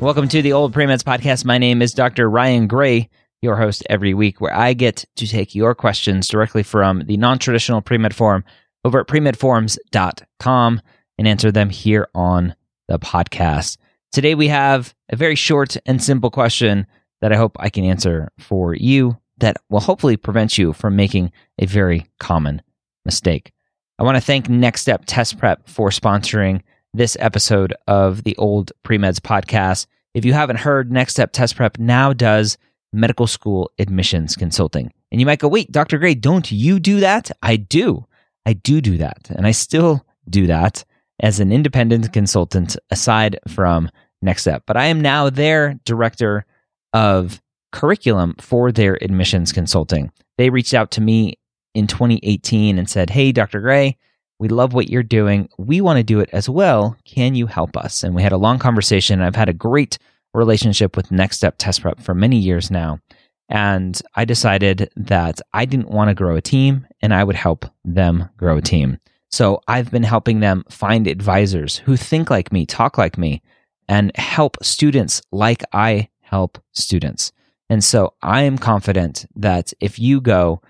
Welcome to the Old Premeds Podcast. My name is Dr. Ryan Gray, your host every week, where I get to take your questions directly from the non traditional premed forum over at premedforums.com and answer them here on the podcast. Today we have a very short and simple question that I hope I can answer for you that will hopefully prevent you from making a very common mistake. I want to thank Next Step Test Prep for sponsoring this episode of the Old Premeds podcast. If you haven't heard, Next Step Test Prep now does medical school admissions consulting. And you might go, wait, Dr. Gray, don't you do that? I do. I do do that. And I still do that as an independent consultant aside from Next Step. But I am now their director of curriculum for their admissions consulting. They reached out to me in 2018 and said, Hey, Dr. Gray, we love what you're doing. We want to do it as well. Can you help us? And we had a long conversation. I've had a great relationship with Next Step Test Prep for many years now. And I decided that I didn't want to grow a team and I would help them grow a team. So I've been helping them find advisors who think like me, talk like me, and help students like I help students. And so I am confident that if you go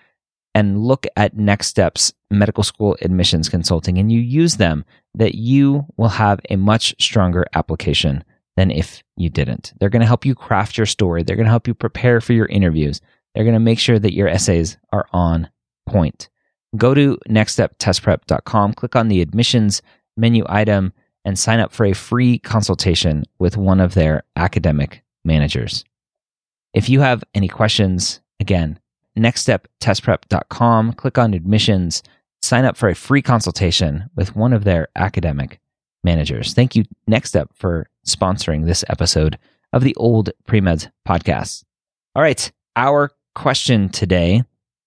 and look at Next Steps medical school admissions consulting and you use them, that you will have a much stronger application than if you didn't. They're going to help you craft your story. They're going to help you prepare for your interviews. They're going to make sure that your essays are on point. Go to nextsteptestprep.com, click on the admissions menu item, and sign up for a free consultation with one of their academic managers. If you have any questions, again, nextsteptestprep.com, click on admissions, sign up for a free consultation with one of their academic managers. Thank you, Next Step, for sponsoring this episode of the Old Premeds podcast. All right, our question today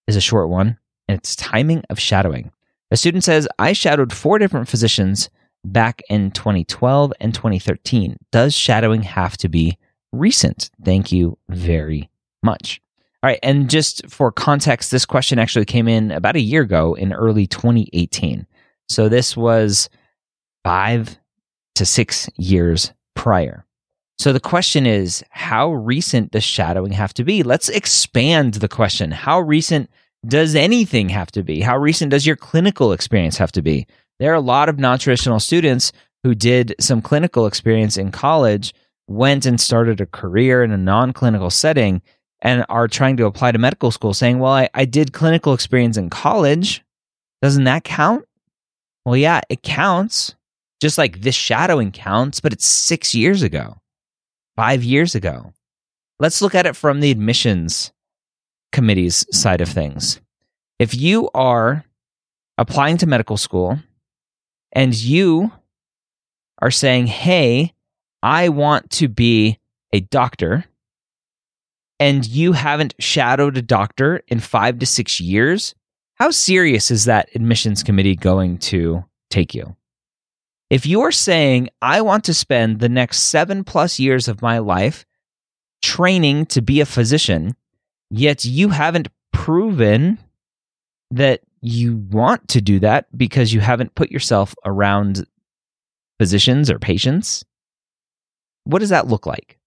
is a short one, and it's timing of shadowing. A student says, I shadowed four different physicians back in 2012 and 2013. Does shadowing have to be recent? Thank you very much. All right. And just for context, this question actually came in about a year ago in early 2018. So this was five to six years prior. So the question is, how recent does shadowing have to be? Let's expand the question. How recent does anything have to be? How recent does your clinical experience have to be? There are a lot of non traditional students who did some clinical experience in college, went and started a career in a non clinical setting, and are trying to apply to medical school saying, Well, I, I did clinical experience in college. Doesn't that count? Well, yeah, it counts. Just like this shadowing counts, but it's six years ago, five years ago. Let's look at it from the admissions committee's side of things. If you are applying to medical school and you are saying, Hey, I want to be a doctor and you haven't shadowed a doctor in five to six years, how serious is that admissions committee going to take you? If you're saying, I want to spend the next seven plus years of my life training to be a physician, yet you haven't proven that you want to do that because you haven't put yourself around physicians or patients, what does that look like?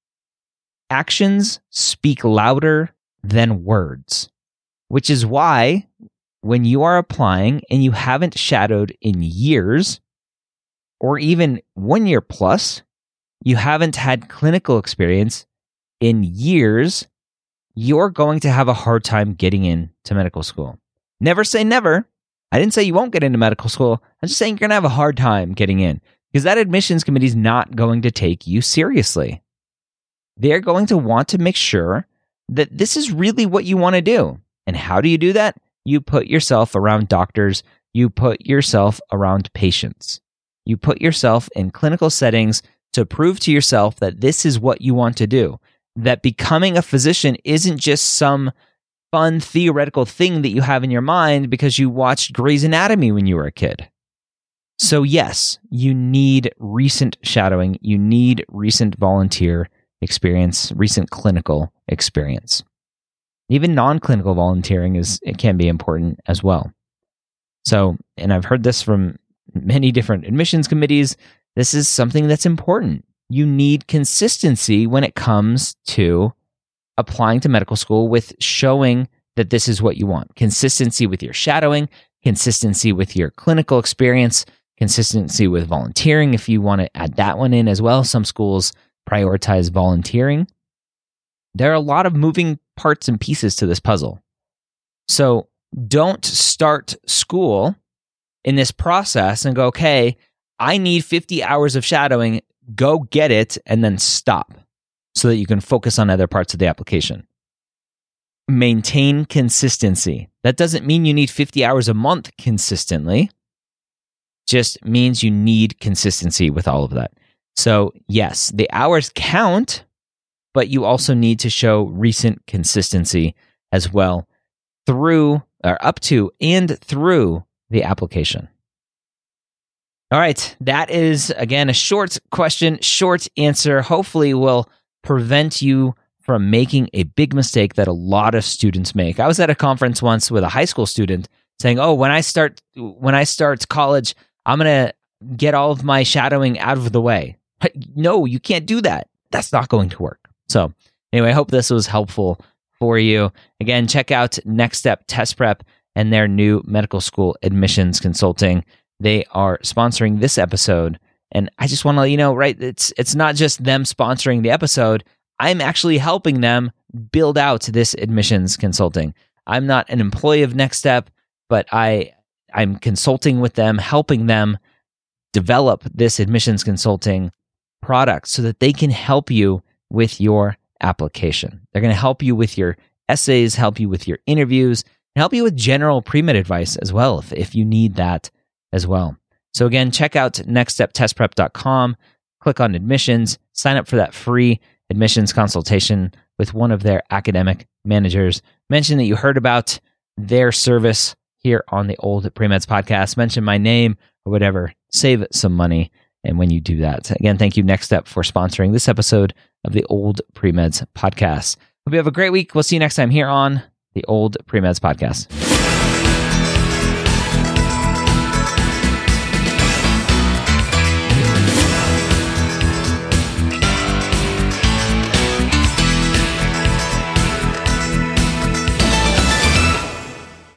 Actions speak louder than words, which is why when you are applying and you haven't shadowed in years or even one year plus, you haven't had clinical experience in years, you're going to have a hard time getting into medical school. Never say never. I didn't say you won't get into medical school. I'm just saying you're going to have a hard time getting in because that admissions committee is not going to take you seriously they're going to want to make sure that this is really what you want to do. And how do you do that? You put yourself around doctors, you put yourself around patients, you put yourself in clinical settings to prove to yourself that this is what you want to do, that becoming a physician isn't just some fun theoretical thing that you have in your mind because you watched Grey's Anatomy when you were a kid. So, yes, you need recent shadowing, you need recent volunteer experience, recent clinical experience. Even non-clinical volunteering is it can be important as well. So, and I've heard this from many different admissions committees, this is something that's important. You need consistency when it comes to applying to medical school with showing that this is what you want. Consistency with your shadowing, consistency with your clinical experience, consistency with volunteering if you want to add that one in as well. Some schools prioritize volunteering. There are a lot of moving parts and pieces to this puzzle. So don't start school in this process and go, okay, I need 50 hours of shadowing, go get it, and then stop so that you can focus on other parts of the application. Maintain consistency. That doesn't mean you need 50 hours a month consistently, just means you need consistency with all of that. So, yes, the hours count, but you also need to show recent consistency as well through or up to and through the application. All right, that is again a short question, short answer. Hopefully, will prevent you from making a big mistake that a lot of students make. I was at a conference once with a high school student saying, "Oh, when I start when I start college, I'm going to get all of my shadowing out of the way." No, you can't do that. That's not going to work. So, anyway, I hope this was helpful for you. Again, check out Next Step Test Prep and their new medical school admissions consulting. They are sponsoring this episode. And I just want to let you know, right? It's it's not just them sponsoring the episode. I'm actually helping them build out this admissions consulting. I'm not an employee of Next Step, but I I'm consulting with them, helping them develop this admissions consulting product so that they can help you with your application. They're going to help you with your essays, help you with your interviews, help you with general pre-med advice as well if, if you need that as well. So again, check out nextsteptestprep.com, click on admissions, sign up for that free admissions consultation with one of their academic managers. Mention that you heard about their service here on the Old Premeds podcast. Mention my name or whatever. Save some money. And when you do that, again, thank you, Next Step, for sponsoring this episode of the Old Premeds podcast. Hope you have a great week. We'll see you next time here on the Old Premeds podcast.